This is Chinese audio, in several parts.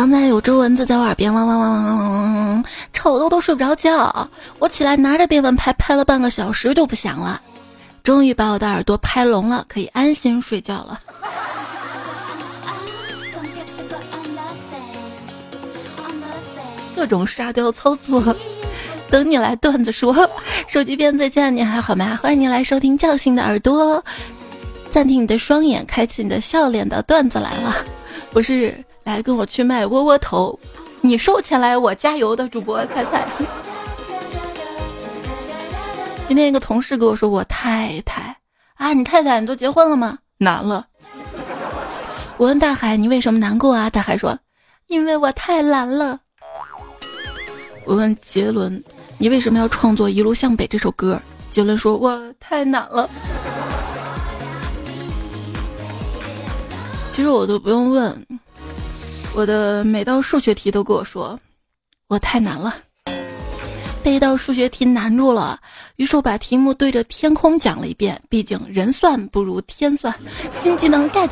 刚才有只蚊子在我耳边汪汪汪汪汪汪汪，吵得我都睡不着觉。我起来拿着电蚊拍拍了半个小时就不响了，终于把我的耳朵拍聋了，可以安心睡觉了。各种沙雕操作，等你来段子说。手机边最亲爱的你还好吗？欢迎你来收听叫醒的耳朵，暂停你的双眼，开启你的笑脸的段子来了。我是来跟我去卖窝窝头，你收钱来我加油的主播菜菜。今天一个同事跟我说，我太太啊，你太太你都结婚了吗？难了。我问大海，你为什么难过啊？大海说，因为我太懒了。我问杰伦：“你为什么要创作《一路向北》这首歌？”杰伦说：“我太难了。”其实我都不用问，我的每道数学题都跟我说：“我太难了。”被一道数学题难住了，于是我把题目对着天空讲了一遍。毕竟人算不如天算，新技能 get。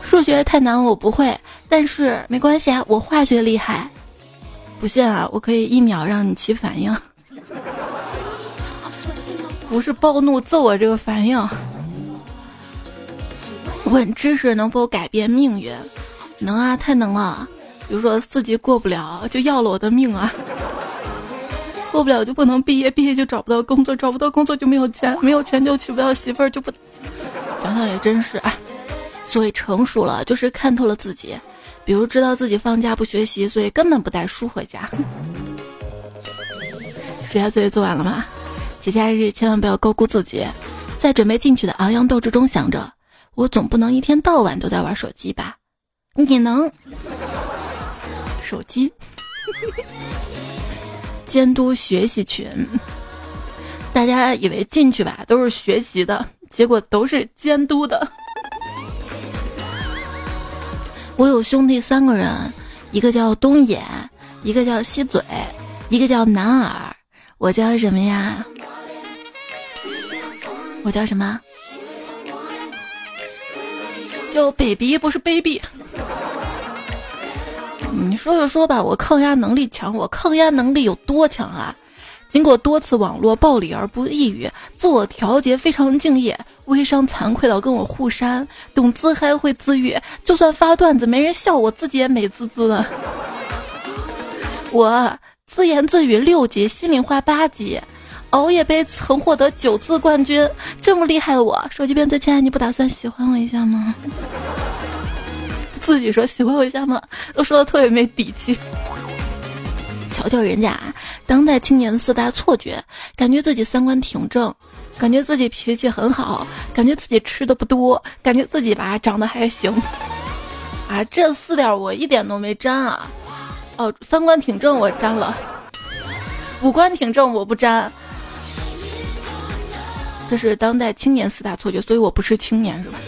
数学太难，我不会，但是没关系啊，我化学厉害。不信啊，我可以一秒让你起反应。不是暴怒揍我这个反应。问知识能否改变命运？能啊，太能了。比如说四级过不了，就要了我的命啊。过不了就不能毕业，毕业就找不到工作，找不到工作就没有钱，没有钱就娶不到媳妇儿，就不。想想也真是啊。所以成熟了，就是看透了自己。比如知道自己放假不学习，所以根本不带书回家。暑假作业做完了吗？节假日千万不要高估自己，在准备进去的昂扬斗志中想着，我总不能一天到晚都在玩手机吧？你能？手机 监督学习群，大家以为进去吧都是学习的，结果都是监督的。我有兄弟三个人，一个叫东眼，一个叫西嘴，一个叫南耳。我叫什么呀？我叫什么？叫 baby，不是 baby。你说就说吧，我抗压能力强，我抗压能力有多强啊？经过多次网络暴力而不抑郁，自我调节非常敬业，微商惭愧到跟我互删，懂自嗨会自愈，就算发段子没人笑，我自己也美滋滋的。我自言自语六级，心里话八级，熬夜杯曾获得九次冠军，这么厉害的我，手机边最亲爱，你不打算喜欢我一下吗？自己说喜欢我一下吗？都说的特别没底气。瞧瞧人家当代青年四大错觉，感觉自己三观挺正，感觉自己脾气很好，感觉自己吃的不多，感觉自己吧长得还行。啊，这四点我一点都没沾啊！哦，三观挺正我沾了，五官挺正我不沾。这是当代青年四大错觉，所以我不是青年是吧？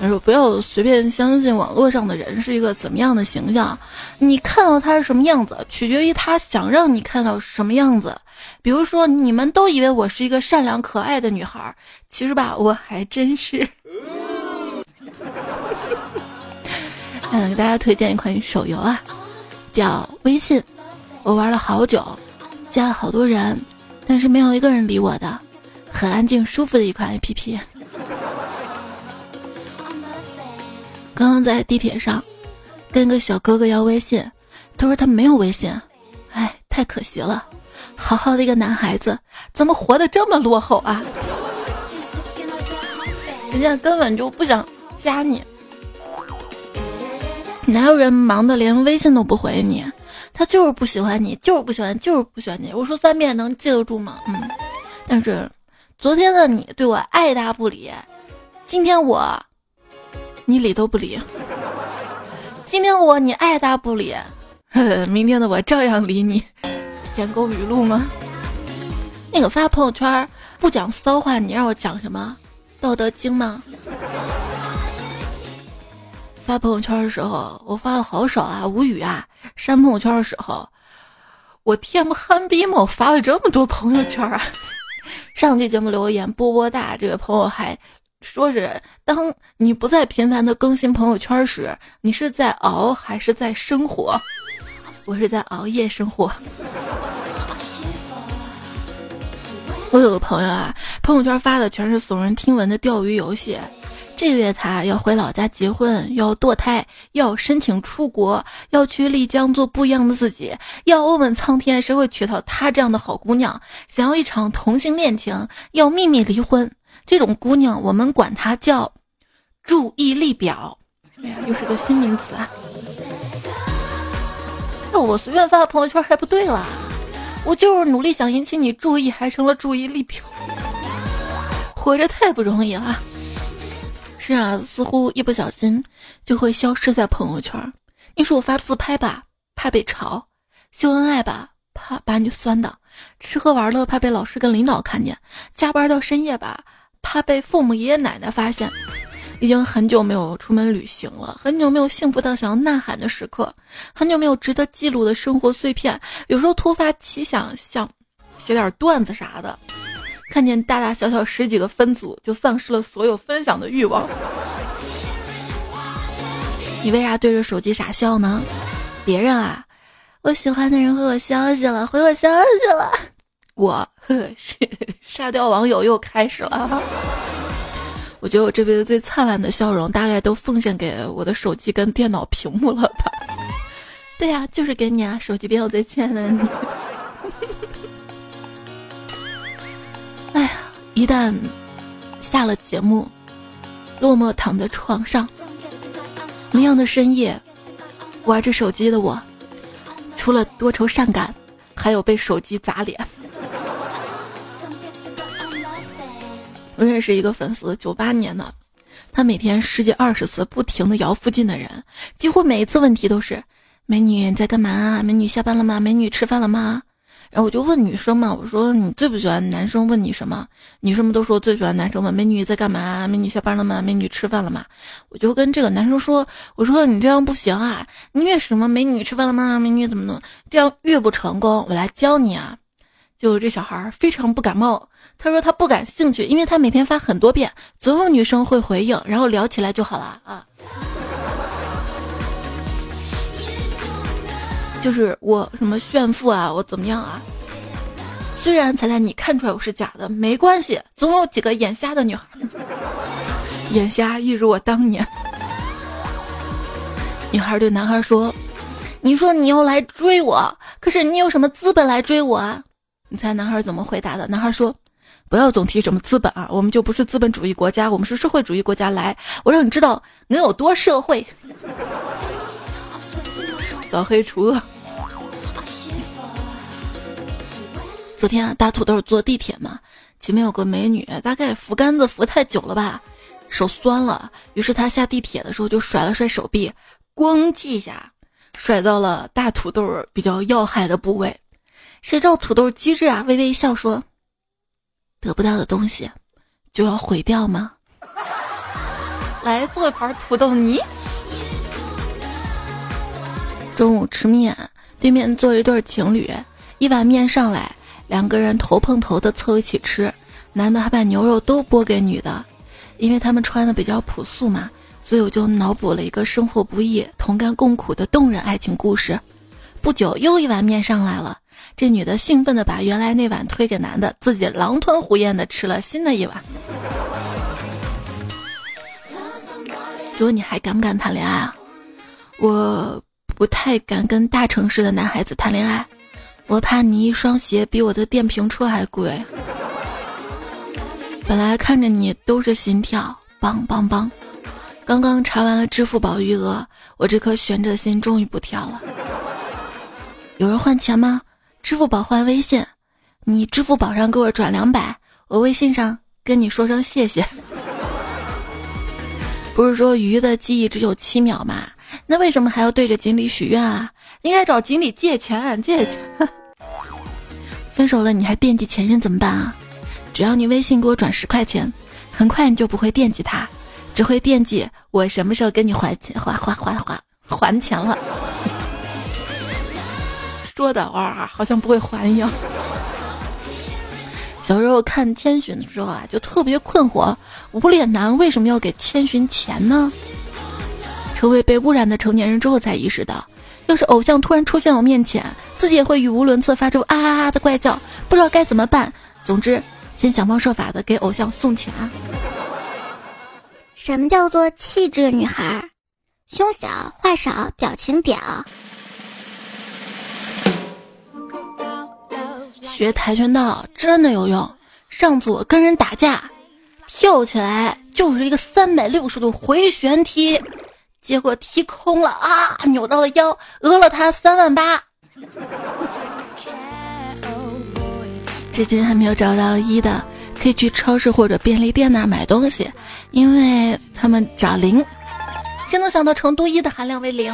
他说：“不要随便相信网络上的人是一个怎么样的形象，你看到他是什么样子，取决于他想让你看到什么样子。比如说，你们都以为我是一个善良可爱的女孩，其实吧，我还真是。嗯，给大家推荐一款手游啊，叫微信，我玩了好久，加了好多人，但是没有一个人理我的，很安静舒服的一款 APP。”刚刚在地铁上，跟个小哥哥要微信，他说他没有微信，哎，太可惜了，好好的一个男孩子，怎么活得这么落后啊？人家根本就不想加你，哪有人忙的连微信都不回你？他就是不喜欢你，就是不喜欢，就是不喜欢你。我说三遍能记得住吗？嗯，但是昨天的你对我爱答不理，今天我。你理都不理，今天我你爱答不理，明天的我照样理你。舔狗语录吗？那个发朋友圈不讲骚话，你让我讲什么？道德经吗？发朋友圈的时候，我发的好少啊，无语啊。删朋友圈的时候，我 TM 憨逼吗？我发了这么多朋友圈啊。上期节目留言波波大这位朋友还。说是当你不再频繁的更新朋友圈时，你是在熬还是在生活？我是在熬夜生活。我有个朋友啊，朋友圈发的全是耸人听闻的钓鱼游戏。这个月他要回老家结婚，要堕胎，要申请出国，要去丽江做不一样的自己，要问问苍天谁会娶到他这样的好姑娘，想要一场同性恋情，要秘密离婚。这种姑娘，我们管她叫注意力表。哎呀，又是个新名词啊！那我随便发个朋友圈还不对了？我就是努力想引起你注意，还成了注意力表。活着太不容易了。是啊，似乎一不小心就会消失在朋友圈。你说我发自拍吧，怕被嘲；秀恩爱吧，怕把你酸倒；吃喝玩乐怕被老师跟领导看见；加班到深夜吧，怕被父母爷爷奶奶发现。已经很久没有出门旅行了，很久没有幸福到想要呐喊的时刻，很久没有值得记录的生活碎片。有时候突发奇想，想写点段子啥的。看见大大小小十几个分组，就丧失了所有分享的欲望。你为啥对着手机傻笑呢？别人啊，我喜欢的人回我消息了，回我消息了。我呵，沙雕网友又开始了。我觉得我这辈子最灿烂的笑容，大概都奉献给我的手机跟电脑屏幕了吧？对呀，就是给你啊，手机边我最亲爱的你。哎呀一旦下了节目，落寞躺在床上，明亮的深夜，玩着手机的我，除了多愁善感，还有被手机砸脸。我认识一个粉丝，九八年的，他每天十几二十次不停的摇附近的人，几乎每一次问题都是：美女你在干嘛？美女下班了吗？美女吃饭了吗？然后我就问女生嘛，我说你最不喜欢男生问你什么？女生们都说最喜欢男生问美女在干嘛？美女下班了吗？美女吃饭了吗？我就跟这个男生说，我说你这样不行啊，你越什么美女吃饭了吗？美女怎么弄？这样越不成功。我来教你啊。就这小孩非常不感冒，他说他不感兴趣，因为他每天发很多遍，总有女生会回应，然后聊起来就好了啊。就是我什么炫富啊，我怎么样啊？虽然彩彩你看出来我是假的，没关系，总有几个眼瞎的女孩，眼瞎一如我当年。女孩对男孩说：“你说你要来追我，可是你有什么资本来追我啊？”你猜男孩怎么回答的？男孩说：“不要总提什么资本啊，我们就不是资本主义国家，我们是社会主义国家。来，我让你知道能有多社会。”扫黑除恶。昨天啊，大土豆坐地铁嘛，前面有个美女，大概扶杆子扶太久了吧，手酸了，于是她下地铁的时候就甩了甩手臂，咣叽一下，甩到了大土豆比较要害的部位。谁知道土豆机智啊，微微一笑说：“得不到的东西，就要毁掉吗？”来做一盘土豆泥。中午吃面，对面坐一对情侣，一碗面上来，两个人头碰头的凑一起吃，男的还把牛肉都拨给女的，因为他们穿的比较朴素嘛，所以我就脑补了一个生活不易、同甘共苦的动人爱情故事。不久，又一碗面上来了，这女的兴奋的把原来那碗推给男的，自己狼吞虎咽的吃了新的一碗。如果你还敢不敢谈恋爱啊？我。不太敢跟大城市的男孩子谈恋爱，我怕你一双鞋比我的电瓶车还贵。本来看着你都是心跳，梆梆梆。刚刚查完了支付宝余额，我这颗悬着的心终于不跳了。有人换钱吗？支付宝换微信，你支付宝上给我转两百，我微信上跟你说声谢谢。不是说鱼的记忆只有七秒吗？那为什么还要对着锦鲤许愿啊？应该找锦鲤借钱，借钱。分手了你还惦记前任怎么办啊？只要你微信给我转十块钱，很快你就不会惦记他，只会惦记我什么时候跟你还钱，还还还还还钱了。说的哇，好像不会还一样。小时候看千寻的时候啊，就特别困惑，无脸男为什么要给千寻钱呢？成为被污染的成年人之后才意识到，要是偶像突然出现我面前，自己也会语无伦次，发出啊啊啊的怪叫，不知道该怎么办。总之，先想方设法的给偶像送钱。什么叫做气质女孩？胸小，话少，表情屌。学跆拳道真的有用。上次我跟人打架，跳起来就是一个三百六十度回旋踢，结果踢空了啊，扭到了腰，讹了他三万八。至今还没有找到一的，可以去超市或者便利店那儿买东西，因为他们找零。谁能想到成都一的含量为零？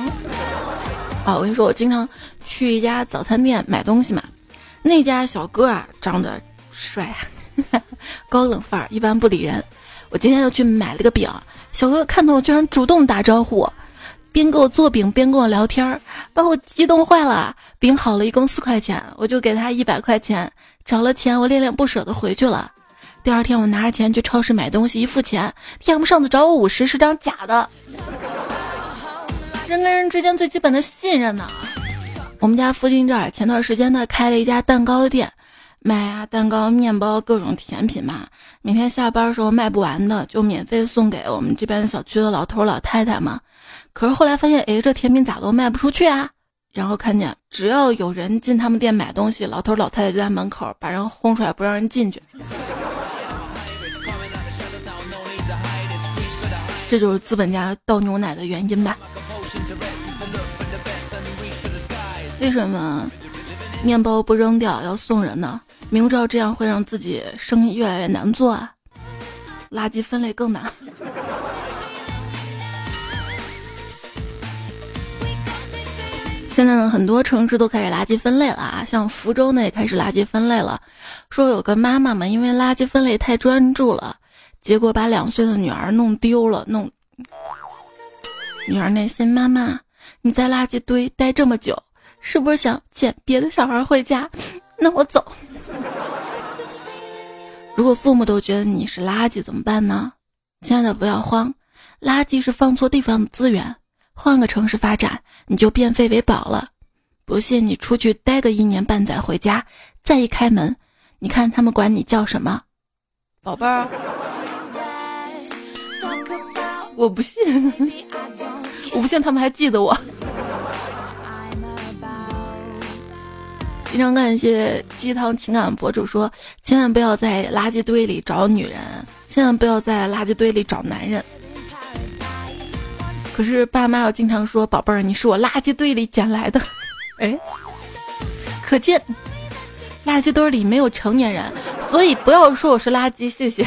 啊，我跟你说，我经常去一家早餐店买东西嘛。那家小哥啊，长得帅啊，高冷范儿，一般不理人。我今天又去买了个饼，小哥看到我居然主动打招呼，边给我做饼边跟我聊天儿，把我激动坏了。饼好了，一共四块钱，我就给他一百块钱。找了钱，我恋恋不舍的回去了。第二天，我拿着钱去超市买东西，一付钱天不上次找我五十是张假的。人跟人之间最基本的信任呢？我们家附近这儿前段时间呢开了一家蛋糕店，卖啊蛋糕、面包各种甜品嘛。每天下班的时候卖不完的，就免费送给我们这边小区的老头老太太嘛。可是后来发现，哎，这甜品咋都卖不出去啊？然后看见只要有人进他们店买东西，老头老太太就在门口把人轰出来，不让人进去。这就是资本家倒牛奶的原因吧。为什么面包不扔掉要送人呢？明知道这样会让自己生意越来越难做啊，垃圾分类更难。现在呢，很多城市都开始垃圾分类了啊，像福州呢也开始垃圾分类了。说有个妈妈嘛，因为垃圾分类太专注了，结果把两岁的女儿弄丢了。弄女儿内心：妈妈，你在垃圾堆待这么久。是不是想捡别的小孩回家？那我走。如果父母都觉得你是垃圾怎么办呢？亲爱的，不要慌，垃圾是放错地方的资源，换个城市发展，你就变废为宝了。不信你出去待个一年半载，回家再一开门，你看他们管你叫什么？宝贝儿。我不信，我不信他们还记得我。经常看一些鸡汤情感博主说，千万不要在垃圾堆里找女人，千万不要在垃圾堆里找男人。可是爸妈要经常说，宝贝儿，你是我垃圾堆里捡来的。哎，可见垃圾堆里没有成年人，所以不要说我是垃圾，谢谢。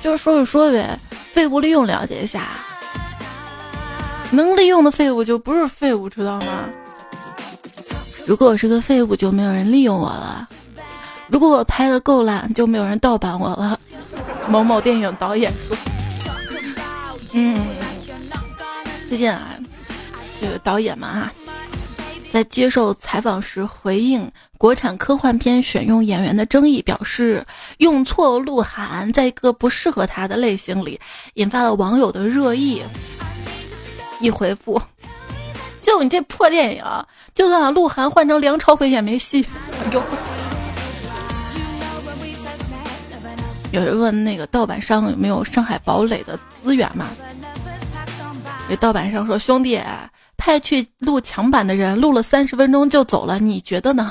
就是说一说呗，废物利用了解一下，能利用的废物就不是废物，知道吗？如果我是个废物，就没有人利用我了；如果我拍的够烂，就没有人盗版我了。某某电影导演说：“嗯，最近啊，这个导演嘛哈，在接受采访时回应国产科幻片选用演员的争议，表示用错鹿晗在一个不适合他的类型里，引发了网友的热议。一回复。”就你这破电影，就算把鹿晗换成梁朝伟也没戏。有人问那个盗版商有没有上海堡垒的资源嘛？那盗版商说：“兄弟，派去录墙版的人录了三十分钟就走了，你觉得呢？”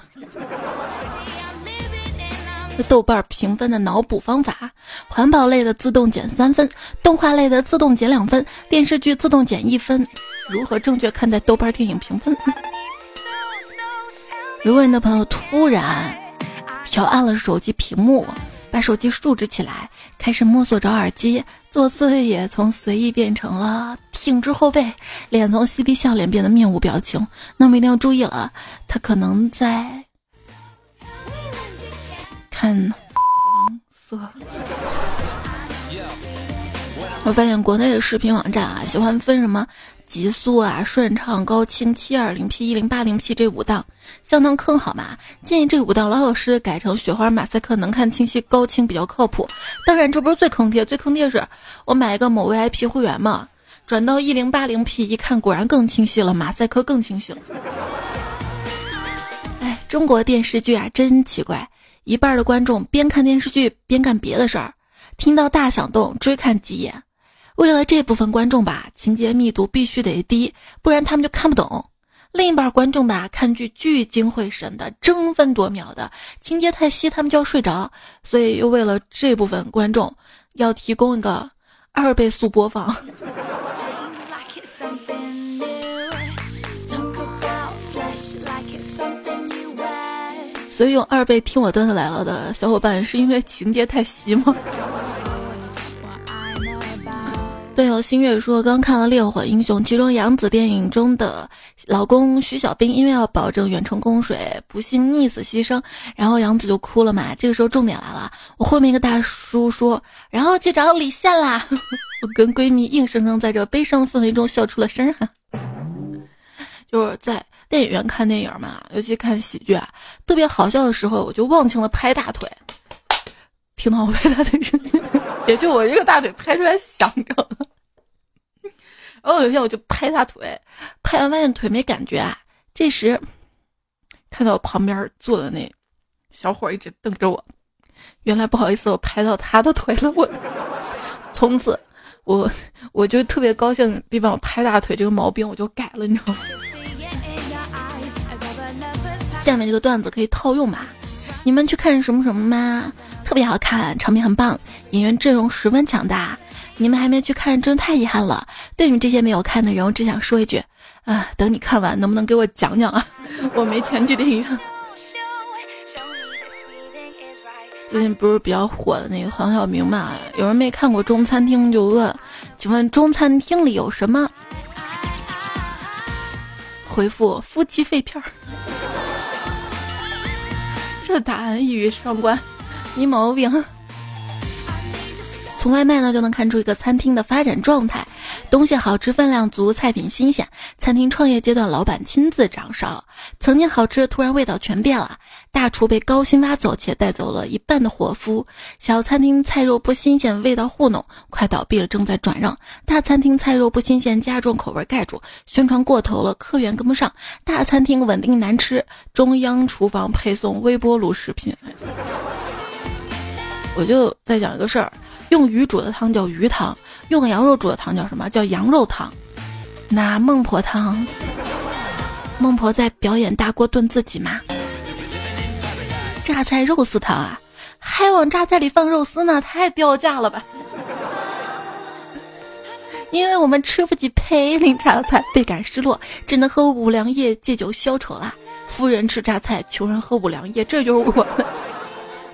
豆瓣评分的脑补方法：环保类的自动减三分，动画类的自动减两分，电视剧自动减一分。如何正确看待豆瓣电影评分？如果你的朋友突然调暗了手机屏幕，把手机竖直起来，开始摸索找耳机，坐姿也从随意变成了挺直后背，脸从嬉皮笑脸变得面无表情，那么一定要注意了，他可能在。看黄色。我发现国内的视频网站啊，喜欢分什么极速啊、顺畅、高清、七二零 P、一零八零 P 这五档，相当坑好吗？建议这五档老老实实改成雪花马赛克，能看清晰、高清比较靠谱。当然，这不是最坑爹，最坑爹是我买一个某 VIP 会员嘛，转到一零八零 P 一看，果然更清晰了，马赛克更清晰了。哎，中国电视剧啊，真奇怪，一半的观众边看电视剧边干别的事儿，听到大响动追看几眼。为了这部分观众吧，情节密度必须得低，不然他们就看不懂。另一半观众吧，看剧聚精会神的，争分夺秒的，情节太稀，他们就要睡着。所以又为了这部分观众，要提供一个二倍速播放。所以用二倍听我段子来了的小伙伴，是因为情节太稀吗？队友新月说，刚看了《烈火英雄》，其中杨紫电影中的老公徐小兵，因为要保证远程供水，不幸溺死牺牲，然后杨紫就哭了嘛。这个时候重点来了，我后面一个大叔说，然后去找李现啦。我跟闺蜜硬生生在这悲伤氛围中笑出了声哈。就是在电影院看电影嘛，尤其看喜剧啊，特别好笑的时候，我就忘情了拍大腿。听到我拍大腿声音，也就我这个大腿拍出来响着。然后有一天我就拍大腿，拍完发现腿没感觉啊。这时看到我旁边坐的那小伙一直瞪着我，原来不好意思，我拍到他的腿了。我从此我我就特别高兴的地方，我拍大腿这个毛病我就改了，你知道吗？下面这个段子可以套用吧？你们去看什么什么吗？特别好看，场面很棒，演员阵容十分强大。你们还没去看，真太遗憾了。对你们这些没有看的人，我只想说一句：啊，等你看完，能不能给我讲讲啊？我没钱去电影院。最近不是比较火的那个黄晓明嘛？有人没看过《中餐厅》就问：请问中餐厅里有什么？回复：夫妻肺片儿。这答案一语双关。没毛病，从外卖呢就能看出一个餐厅的发展状态，东西好吃、分量足、菜品新鲜。餐厅创业阶段，老板亲自掌勺，曾经好吃，突然味道全变了。大厨被高薪挖走，且带走了一半的伙夫。小餐厅菜肉不新鲜，味道糊弄，快倒闭了，正在转让。大餐厅菜肉不新鲜，加重口味盖住，宣传过头了，客源跟不上。大餐厅稳定难吃，中央厨房配送微波炉食品。我就在讲一个事儿，用鱼煮的汤叫鱼汤，用羊肉煮的汤叫什么？叫羊肉汤。那孟婆汤，孟婆在表演大锅炖自己吗？榨菜肉丝汤啊，还往榨菜里放肉丝呢，太掉价了吧！因为我们吃不起涪陵榨菜，倍感失落，只能喝五粮液借酒消愁啦。富人吃榨菜，穷人喝五粮液，这就是我们。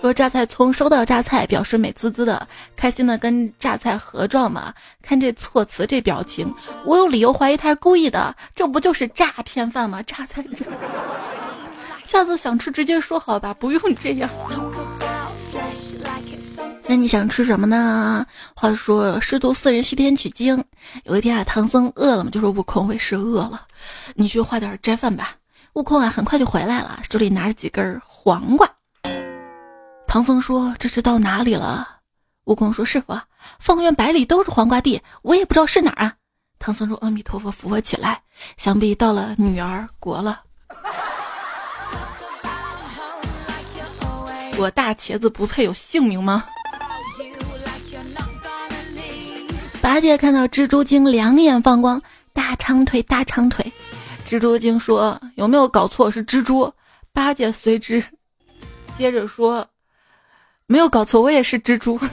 说榨菜从收到榨菜，表示美滋滋的，开心的跟榨菜合照嘛。看这措辞，这表情，我有理由怀疑他是故意的。这不就是诈骗犯吗？榨菜，下次想吃直接说好吧，不用这样。那你想吃什么呢？话说师徒四人西天取经，有一天啊，唐僧饿了嘛，就说悟空为师饿了，你去化点斋饭吧。悟空啊，很快就回来了，手里拿着几根黄瓜。唐僧说：“这是到哪里了？”悟空说：“师傅，方圆百里都是黄瓜地，我也不知道是哪儿啊。”唐僧说：“阿弥陀佛，扶我起来，想必到了女儿国了。”我大茄子不配有姓名吗？八戒看到蜘蛛精，两眼放光，大长腿，大长腿。蜘蛛精说：“有没有搞错？是蜘蛛。”八戒随之接着说。没有搞错，我也是蜘蛛。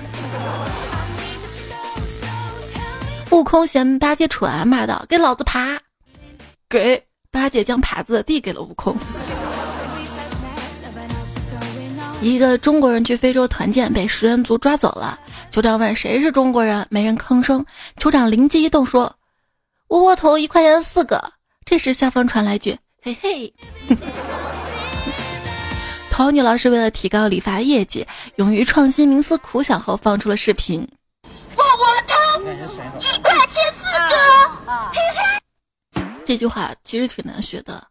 悟空嫌八戒蠢，骂道：“给老子爬！”给八戒将耙子递给了悟空。一个中国人去非洲团建，被食人族抓走了。酋长问：“谁是中国人？”没人吭声。酋长灵机一动说：“窝窝头一块钱四个。”这时下方传来句：“嘿嘿。”陶女老师为了提高理发业绩，勇于创新，冥思苦想后放出了视频。窝窝头一块钱四个，嘿嘿。这句话其实挺难学的，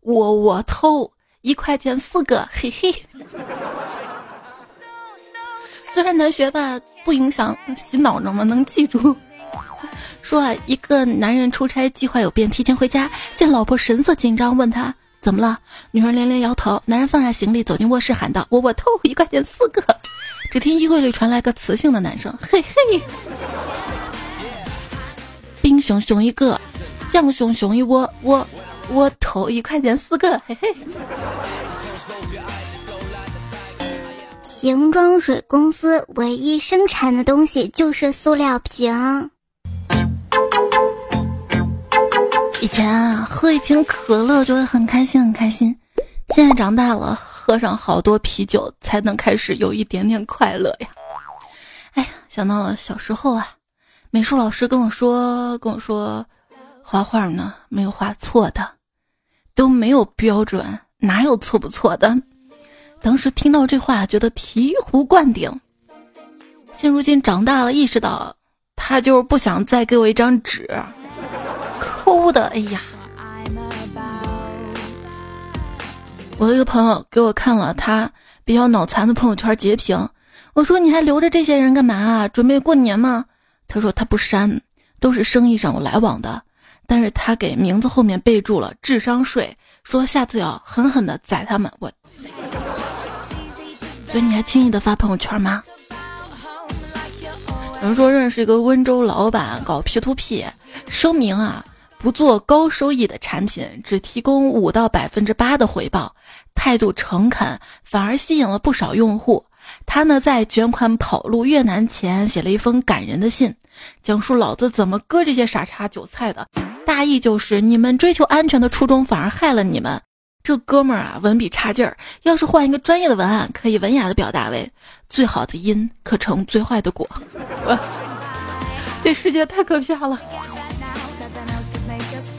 我我偷一块钱四个，嘿嘿。虽然难学吧，不影响洗脑呢嘛，能记住。说啊，一个男人出差计划有变，提前回家，见老婆神色紧张，问他。怎么了？女人连连摇头。男人放下行李，走进卧室，喊道：“我我偷一块钱四个。”只听衣柜里传来个磁性的男声：“嘿嘿。”冰熊熊一个，酱熊熊一窝，窝窝头一块钱四个，嘿嘿。瓶装水公司唯一生产的东西就是塑料瓶。以前啊，喝一瓶可乐就会很开心很开心，现在长大了，喝上好多啤酒才能开始有一点点快乐呀。哎呀，想到了小时候啊，美术老师跟我说，跟我说，画画呢没有画错的，都没有标准，哪有错不错的？当时听到这话，觉得醍醐灌顶。现如今长大了，意识到他就是不想再给我一张纸。的，哎呀！我的一个朋友给我看了他比较脑残的朋友圈截屏，我说你还留着这些人干嘛啊？准备过年吗？他说他不删，都是生意上有来往的，但是他给名字后面备注了智商税，说下次要狠狠的宰他们。我，所以你还轻易的发朋友圈吗？有人说认识一个温州老板搞 P to P，声明啊。不做高收益的产品，只提供五到百分之八的回报，态度诚恳，反而吸引了不少用户。他呢，在卷款跑路越南前写了一封感人的信，讲述老子怎么割这些傻叉韭菜的。大意就是你们追求安全的初衷反而害了你们。这哥们儿啊，文笔差劲儿，要是换一个专业的文案，可以文雅的表达为：最好的因可成最坏的果。这世界太可怕了。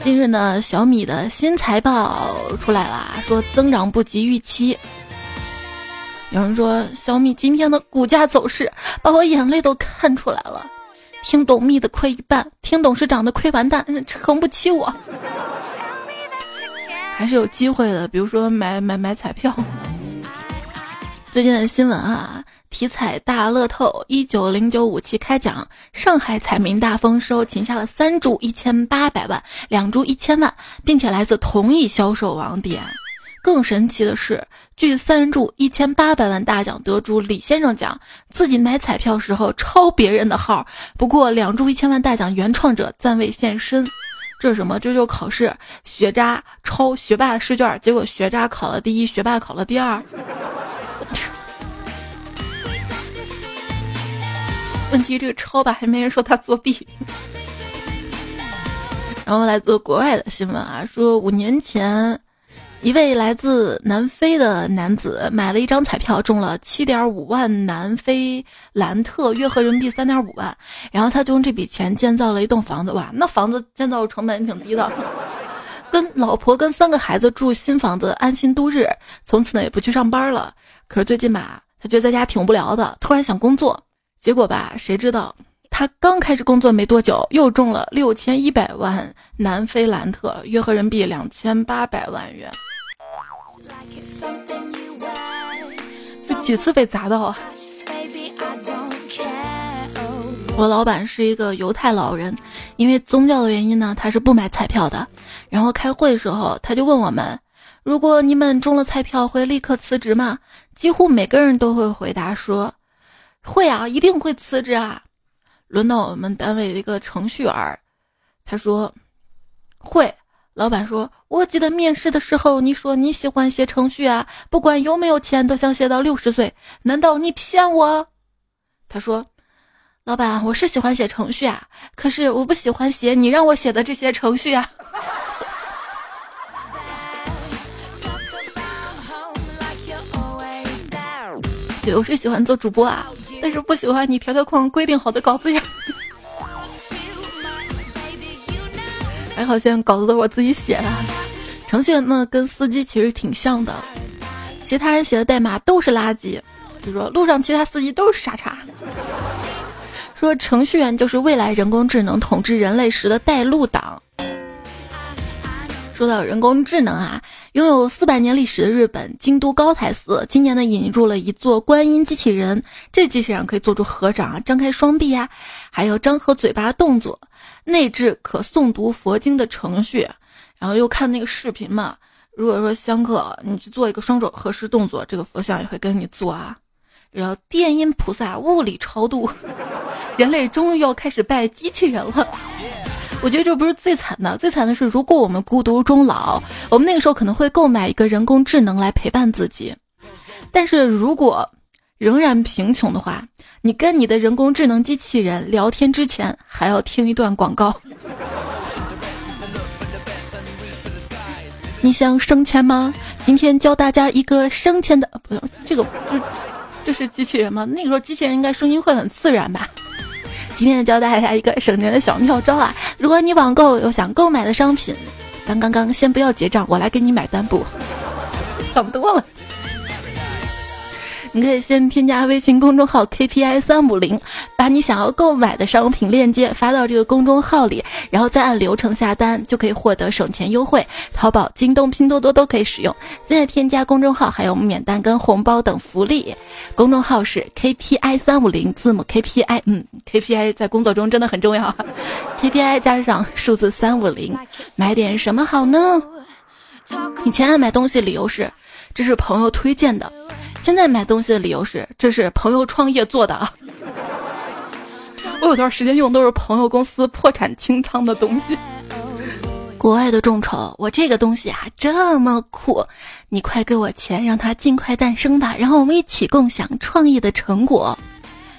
近日呢，小米的新财报出来了，说增长不及预期。有人说小米今天的股价走势把我眼泪都看出来了，听懂蜜的亏一半，听董事长的亏完蛋，撑不起我。还是有机会的，比如说买买买彩票。最近的新闻啊。体彩大乐透一九零九五期开奖，上海彩民大丰收，请下了三注一千八百万，两注一千万，并且来自同一销售网点。更神奇的是，据三注一千八百万大奖得主李先生讲，自己买彩票时候抄别人的号，不过两注一千万大奖原创者暂未现身。这是什么？这就考试，学渣抄学霸的试卷，结果学渣考了第一，学霸考了第二。问题这个抄吧，还没人说他作弊。然后来自国外的新闻啊，说五年前，一位来自南非的男子买了一张彩票，中了七点五万南非兰特，约合人民币三点五万。然后他就用这笔钱建造了一栋房子，哇，那房子建造成本挺低的。跟老婆跟三个孩子住新房子，安心度日。从此呢，也不去上班了。可是最近吧，他觉得在家挺无聊的，突然想工作。结果吧，谁知道他刚开始工作没多久，又中了六千一百万南非兰特，约合人民币两千八百万元。这几次被砸到啊！我老板是一个犹太老人，因为宗教的原因呢，他是不买彩票的。然后开会的时候，他就问我们：如果你们中了彩票，会立刻辞职吗？几乎每个人都会回答说。会啊，一定会辞职啊！轮到我们单位的一个程序员，他说会。老板说：“我记得面试的时候，你说你喜欢写程序啊，不管有没有钱都想写到六十岁，难道你骗我？”他说：“老板，我是喜欢写程序啊，可是我不喜欢写你让我写的这些程序啊。”对，我是喜欢做主播啊。但是不喜欢你条条框规定好的稿子呀，还好现在稿子都我自己写的。程序员呢跟司机其实挺像的，其他人写的代码都是垃圾，就说路上其他司机都是傻叉。说程序员就是未来人工智能统治人类时的带路党。说到人工智能啊，拥有四百年历史的日本京都高台寺今年呢引入了一座观音机器人，这机器人可以做出合掌啊、张开双臂啊，还有张合嘴巴动作，内置可诵读佛经的程序。然后又看那个视频嘛，如果说香客你去做一个双手合十动作，这个佛像也会跟你做啊。然后电音菩萨物理超度，人类终于要开始拜机器人了。我觉得这不是最惨的，最惨的是如果我们孤独终老，我们那个时候可能会购买一个人工智能来陪伴自己。但是如果仍然贫穷的话，你跟你的人工智能机器人聊天之前，还要听一段广告。你想升迁吗？今天教大家一个升迁的，不用这个，这这是机器人吗？那个时候机器人应该声音会很自然吧？今天教大家一个省钱的小妙招啊！如果你网购有想购买的商品，刚刚刚先不要结账，我来给你买单不？想多了。你可以先添加微信公众号 KPI 三五零，把你想要购买的商品链接发到这个公众号里，然后再按流程下单，就可以获得省钱优惠。淘宝、京东、拼多多都可以使用。现在添加公众号还有免单跟红包等福利。公众号是 KPI 三五零，字母 KPI，嗯，KPI 在工作中真的很重要。KPI 加上数字三五零，买点什么好呢？以前爱买东西理由是，这是朋友推荐的。现在买东西的理由是，这是朋友创业做的啊。我有段时间用都是朋友公司破产清仓的东西。国外的众筹，我这个东西啊这么酷，你快给我钱，让它尽快诞生吧，然后我们一起共享创业的成果。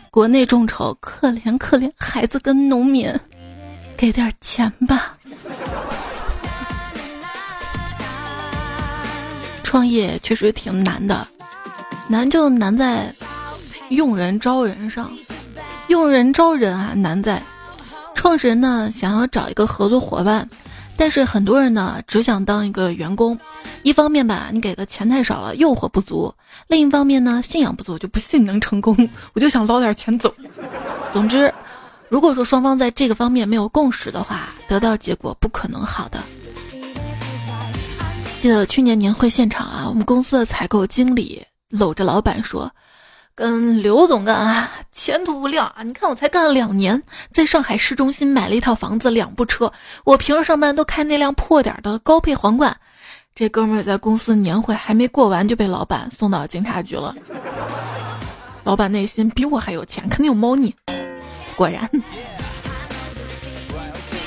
国内众筹，可怜可怜孩子跟农民，给点钱吧。创业确实挺难的。难就难在用人招人上，用人招人啊难在创始人呢想要找一个合作伙伴，但是很多人呢只想当一个员工。一方面吧，你给的钱太少了，诱惑不足；另一方面呢，信仰不足，就不信能成功。我就想捞点钱走。总之，如果说双方在这个方面没有共识的话，得到结果不可能好的。记得去年年会现场啊，我们公司的采购经理。搂着老板说：“跟刘总干啊，前途无量啊！你看我才干了两年，在上海市中心买了一套房子，两部车。我平时上班都开那辆破点的高配皇冠。这哥们儿在公司年会还没过完就被老板送到警察局了。老板内心比我还有钱，肯定有猫腻。果然。”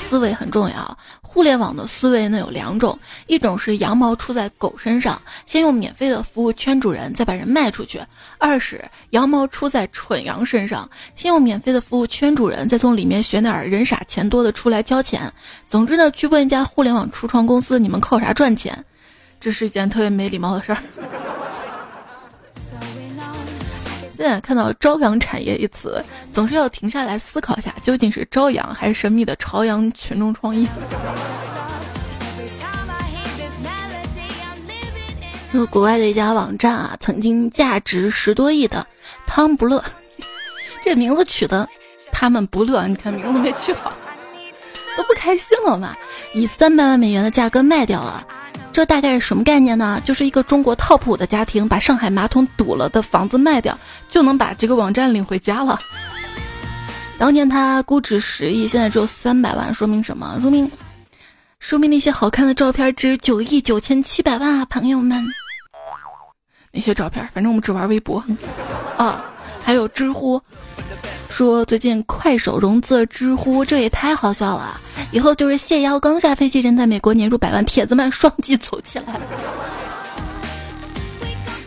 思维很重要。互联网的思维呢有两种，一种是羊毛出在狗身上，先用免费的服务圈主人，再把人卖出去；二是羊毛出在蠢羊身上，先用免费的服务圈主人，再从里面选点人傻钱多的出来交钱。总之呢，去问一家互联网初创公司，你们靠啥赚钱？这是一件特别没礼貌的事儿。现在看到“朝阳产业”一词，总是要停下来思考一下，究竟是朝阳还是神秘的朝阳群众创意？说国外的一家网站啊，曾经价值十多亿的汤不乐，这名字取的他们不乐，你看名字没取好，都不开心了嘛，以三百万美元的价格卖掉了。这大概是什么概念呢？就是一个中国 top 五的家庭把上海马桶堵了的房子卖掉，就能把这个网站领回家了。当年它估值十亿，现在只有三百万，说明什么？说明，说明那些好看的照片值九亿九千七百万啊，朋友们。那些照片，反正我们只玩微博啊，还有知乎。说最近快手融资知乎，这也太好笑了！以后就是谢邀刚下飞机，人在美国年入百万，铁子们双击走起来。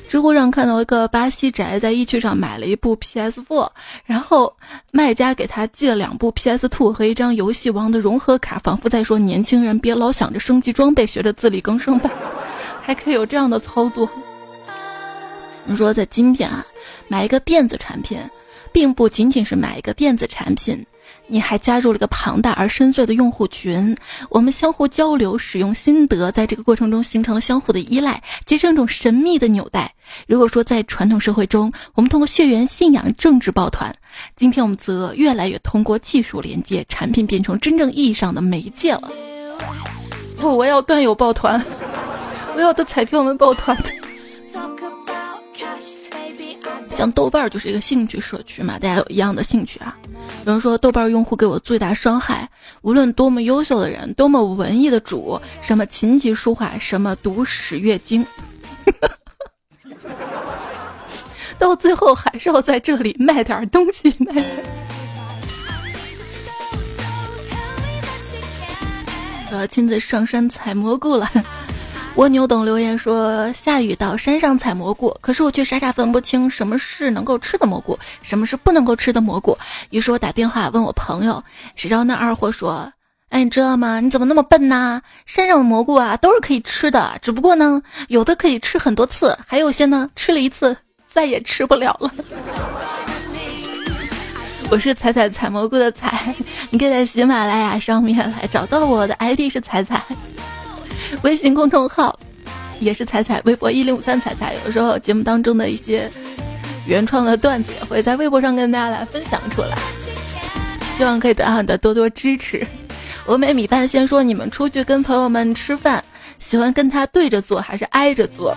知乎上看到一个巴西宅在易趣上买了一部 PS4，然后卖家给他寄了两部 PS2 和一张游戏王的融合卡，仿佛在说年轻人别老想着升级装备，学着自力更生吧，还可以有这样的操作。你说在今天啊，买一个电子产品。并不仅仅是买一个电子产品，你还加入了一个庞大而深邃的用户群，我们相互交流、使用心得，在这个过程中形成了相互的依赖，结成一种神秘的纽带。如果说在传统社会中，我们通过血缘、信仰、政治抱团，今天我们则越来越通过技术连接，产品变成真正意义上的媒介了。不，我要段友抱团，我要的彩票们抱团。像豆瓣就是一个兴趣社区嘛，大家有一样的兴趣啊。比如说豆瓣用户给我最大伤害，无论多么优秀的人，多么文艺的主，什么琴棋书画，什么读史阅经，到最后还是要在这里卖点东西，卖点。我要亲自上山采蘑菇了。蜗牛等留言说：“下雨到山上采蘑菇，可是我却傻傻分不清什么是能够吃的蘑菇，什么是不能够吃的蘑菇。于是我打电话问我朋友，谁知道那二货说：‘哎，你知道吗？你怎么那么笨呢？山上的蘑菇啊，都是可以吃的，只不过呢，有的可以吃很多次，还有些呢，吃了一次再也吃不了了。’我是彩彩采蘑菇的采，你可以在喜马拉雅上面来找到我的 ID 是彩彩。”微信公众号也是彩彩，微博一零五三彩彩。有的时候节目当中的一些原创的段子也会在微博上跟大家来分享出来，希望可以得到你的多多支持。峨眉米饭先说：你们出去跟朋友们吃饭，喜欢跟他对着坐还是挨着坐？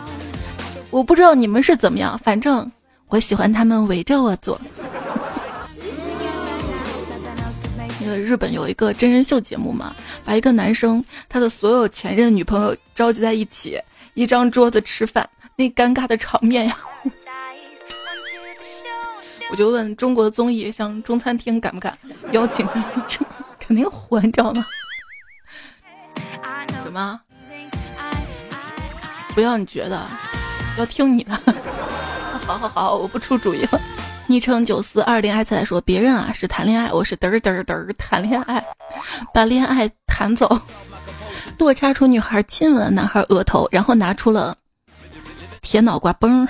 我不知道你们是怎么样，反正我喜欢他们围着我坐。日本有一个真人秀节目嘛，把一个男生他的所有前任女朋友召集在一起，一张桌子吃饭，那尴尬的场面呀！我就问中国的综艺，像中餐厅敢不敢邀请？肯定火，你知道吗？什么？不要你觉得，要听你的。好好好，我不出主意了。昵称九四二零爱菜说：“别人啊是谈恋爱，我是嘚儿嘚儿嘚儿谈恋爱，把恋爱谈走。”落差出女孩亲吻男孩额头，然后拿出了铁脑瓜崩。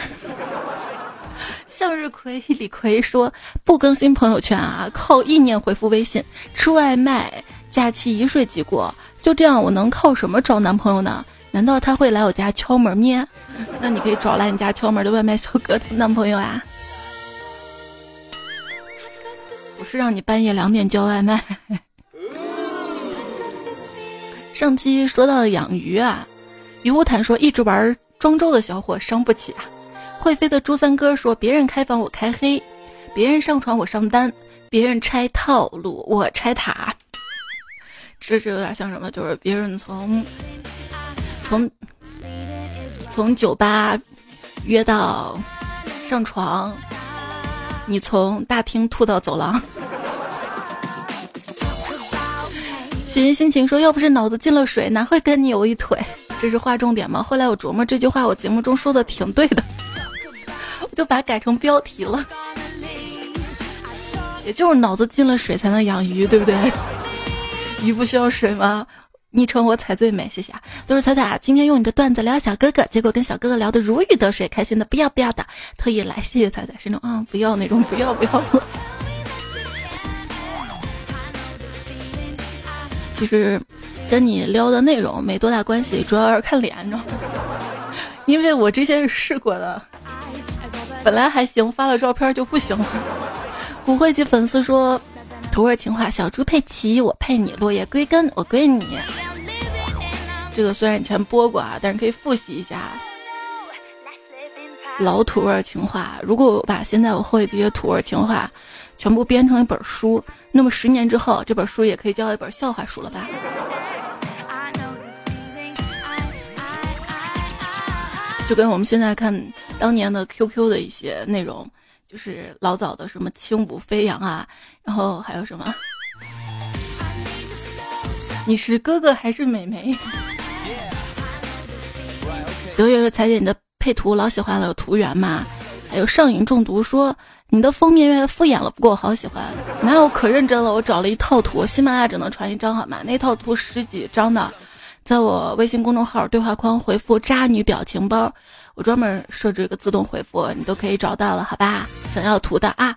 向日葵李逵说：“不更新朋友圈啊，靠意念回复微信，吃外卖，假期一睡即过，就这样我能靠什么找男朋友呢？难道他会来我家敲门咩？那你可以找来你家敲门的外卖小哥当男朋友啊。”是让你半夜两点叫外卖。上期说到了养鱼啊，鱼无坦说一直玩庄周的小伙伤不起啊。会飞的朱三哥说别人开房我开黑，别人上床我上单，别人拆套路我拆塔。这这有点像什么？就是别人从从从酒吧约到上床。你从大厅吐到走廊。雪云心情说：“要不是脑子进了水，哪会跟你有一腿？”这是划重点吗？后来我琢磨这句话，我节目中说的挺对的，我就把它改成标题了。也就是脑子进了水才能养鱼，对不对？鱼不需要水吗？昵称我彩最美，谢谢啊，都是彩彩。今天用你的段子撩小哥哥，结果跟小哥哥聊得如鱼得水，开心的不要不要的，特意来谢谢彩彩，是那种啊不要那种不要不要。其实跟你撩的内容没多大关系，主要是看脸，你知道吗？因为我之前试过的，本来还行，发了照片就不行了。骨灰级粉丝说。土味情话，小猪佩奇，我配你；落叶归根，我归你。这个虽然以前播过啊，但是可以复习一下。老土味情话，如果我把现在我会的这些土味情话全部编成一本书，那么十年之后，这本书也可以叫一本笑话书了吧？就跟我们现在看当年的 QQ 的一些内容。就是老早的什么轻舞飞扬啊，然后还有什么？你是哥哥还是妹妹？德月说：“彩姐，你的配图老喜欢了，有图源吗？”还有上瘾中毒说：“你的封面越来越敷衍了，不过我好喜欢。”哪有可认真了？我找了一套图，喜马拉雅只能传一张，好吗？那套图十几张的，在我微信公众号对话框回复“渣女表情包”。我专门设置一个自动回复，你都可以找到了，好吧？想要图的啊。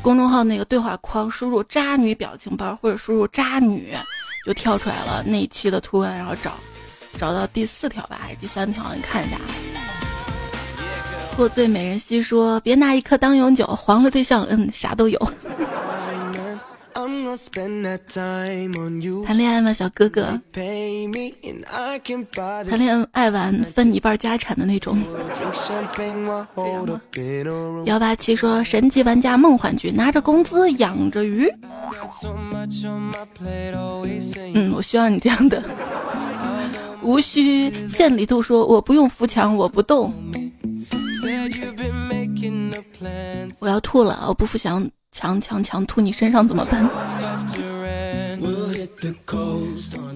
公众号那个对话框输入“渣女表情包”或者输入“渣女”，就跳出来了那一期的图文，然后找，找到第四条吧，还是第三条？你看一下。破醉美人兮说：“别拿一颗当永久，黄了对象，嗯，啥都有。”谈恋爱吗，小哥哥？谈恋爱完分你一半家产的那种。幺八七说：“神级玩家梦幻局，拿着工资养着鱼。”嗯，我需要你这样的。无需献礼度说：“我不用扶墙，我不动。”我要吐了，我不扶墙。墙墙墙吐你身上怎么办？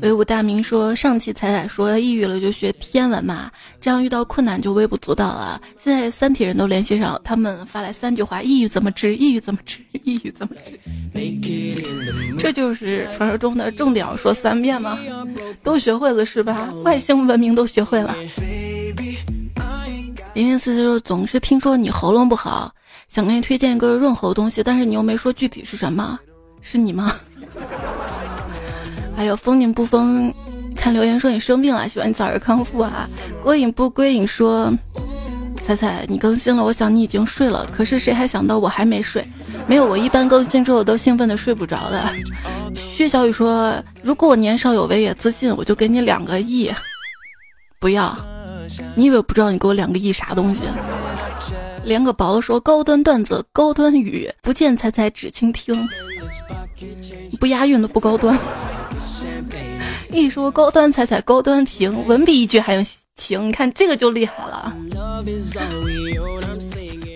威武大明说：“上期彩彩说抑郁了就学天文嘛，这样遇到困难就微不足道了。现在三体人都联系上，他们发来三句话：抑郁怎么治？抑郁怎么治？抑郁怎么治？这就是传说中的重点说三遍吗？都学会了是吧？外星文明都学会了。零零四四说总是听说你喉咙不好。”想给你推荐一个润喉东西，但是你又没说具体是什么，是你吗？还有风景不风，看留言说你生病了，希望你早日康复啊。归隐不归隐说，彩彩你更新了，我想你已经睡了，可是谁还想到我还没睡？没有，我一般更新之后都兴奋的睡不着的。薛小雨说，如果我年少有为也自信，我就给你两个亿。不要，你以为我不知道你给我两个亿啥东西？连个薄的说高端段子高端语不见彩彩只倾听，不押韵的不高端。一说高端彩彩高端评文笔一句还用情，你看这个就厉害了。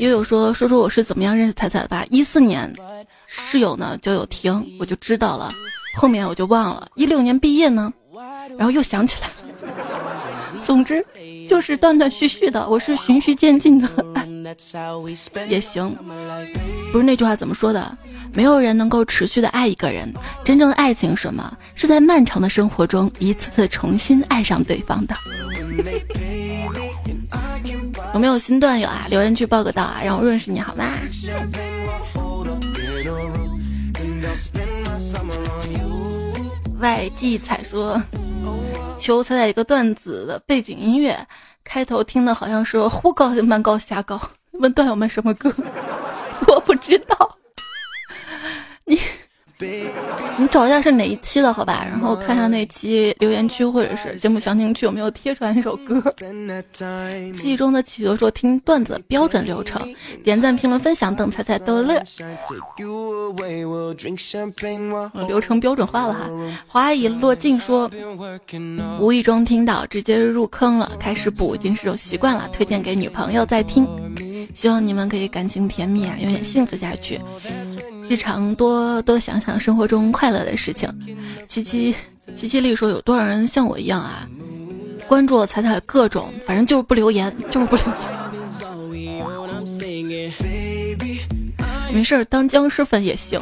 悠悠说说说我是怎么样认识彩彩的吧？一四年室友呢就有听，我就知道了，后面我就忘了。一六年毕业呢，然后又想起来了。总之就是断断续续的，我是循序渐进的，也行。不是那句话怎么说的？没有人能够持续的爱一个人，真正的爱情什么？是在漫长的生活中一次次重新爱上对方的。有没有新段友啊？留言区报个到啊，让我认识你好吗？外季彩说。求猜猜一个段子的背景音乐，开头听的好像是忽高慢高瞎高。问段友们什么歌？我不知道。你。你找一下是哪一期的好吧，然后看一下那期留言区或者是节目详情区有没有贴出来那首歌。记忆中的企鹅说听段子标准流程，点赞、评论、分享等，猜猜逗乐。流程标准化了哈。华已落尽说，无意中听到直接入坑了，开始补已经是有习惯了，推荐给女朋友在听，希望你们可以感情甜蜜啊，永远幸福下去。日常多多想想生活中快乐的事情。七七七七丽说：“有多少人像我一样啊？关注我彩彩各种，反正就是不留言，就是不留言。没事儿，当僵尸粉也行，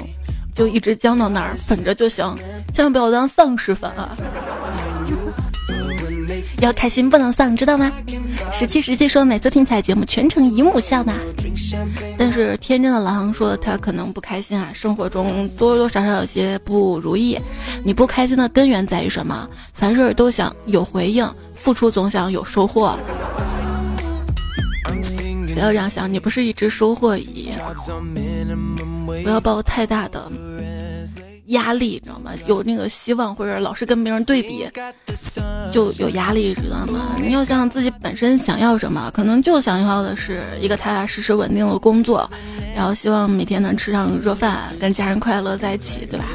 就一直僵到那儿，粉着就行，千万不要当丧尸粉啊！要开心不能丧，知道吗？”十七十七说：“每次听彩节目，全程姨母笑呢。”但是天真的狼说他可能不开心啊，生活中多多少少有些不如意。你不开心的根源在于什么？凡事都想有回应，付出总想有收获。不要这样想，你不是一直收获仪。不要抱太大的。压力，你知道吗？有那个希望，或者老是跟别人对比，就有压力，知道吗？你要想想自己本身想要什么，可能就想要的是一个踏踏实实、稳定的工作，然后希望每天能吃上热饭，跟家人快乐在一起，对吧？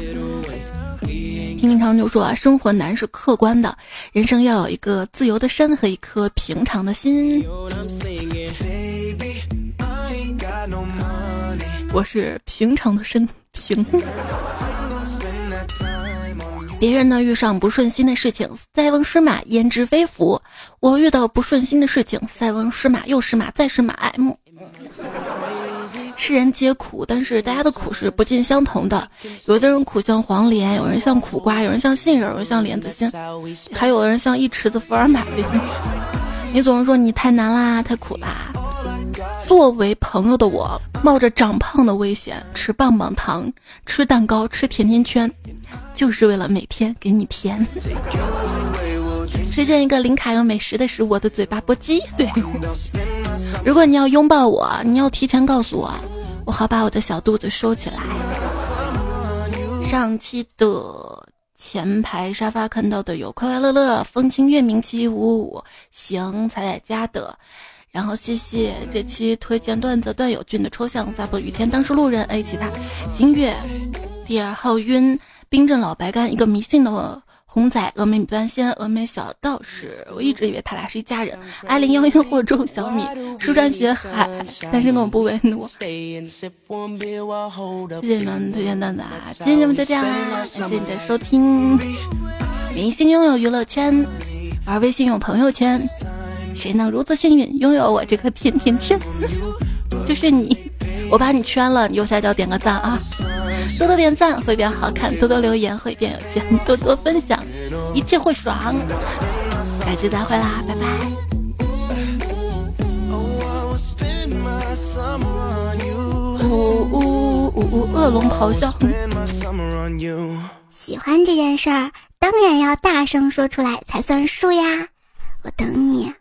平常就说啊，生活难是客观的，人生要有一个自由的身和一颗平常的心。我是平常的身，平。别人呢遇上不顺心的事情，塞翁失马焉知非福。我遇到不顺心的事情，塞翁失马又失马再失马。M，世人皆苦，但是大家的苦是不尽相同的。有的人苦像黄连，有人像苦瓜，有人像杏仁，有人像莲子心，还有的人像一池子福尔马林。你总是说你太难啦，太苦啦。作为朋友的我，冒着长胖的危险吃棒棒糖、吃蛋糕、吃甜甜圈，就是为了每天给你甜。推荐一个零卡又美食的是我的嘴巴波鸡。对，如果你要拥抱我，你要提前告诉我，我好把我的小肚子收起来。上期的前排沙发看到的有快快乐乐、风清月、明七五五、行彩彩家的。然后谢谢这期推荐段子段友俊的抽象撒播雨天当时路人 A 其他星月第二号晕冰镇老白干一个迷信的红仔峨眉米半仙峨眉小道士我一直以为他俩是一家人艾琳幺幺火中小米舒展学海单身狗不为奴谢谢你们推荐段子啊今天节目就这样啦感谢你的收听明星拥有娱乐圈而微信有朋友圈。谁能如此幸运拥有我这个甜甜圈？就是你，我把你圈了，右下角点个赞啊！多多点赞会变好看，多多留言会变有钱，多多分享一切会爽。下期再会啦，拜拜！呜呜呜呜，恶龙咆哮。喜欢这件事儿，当然要大声说出来才算数呀！我等你。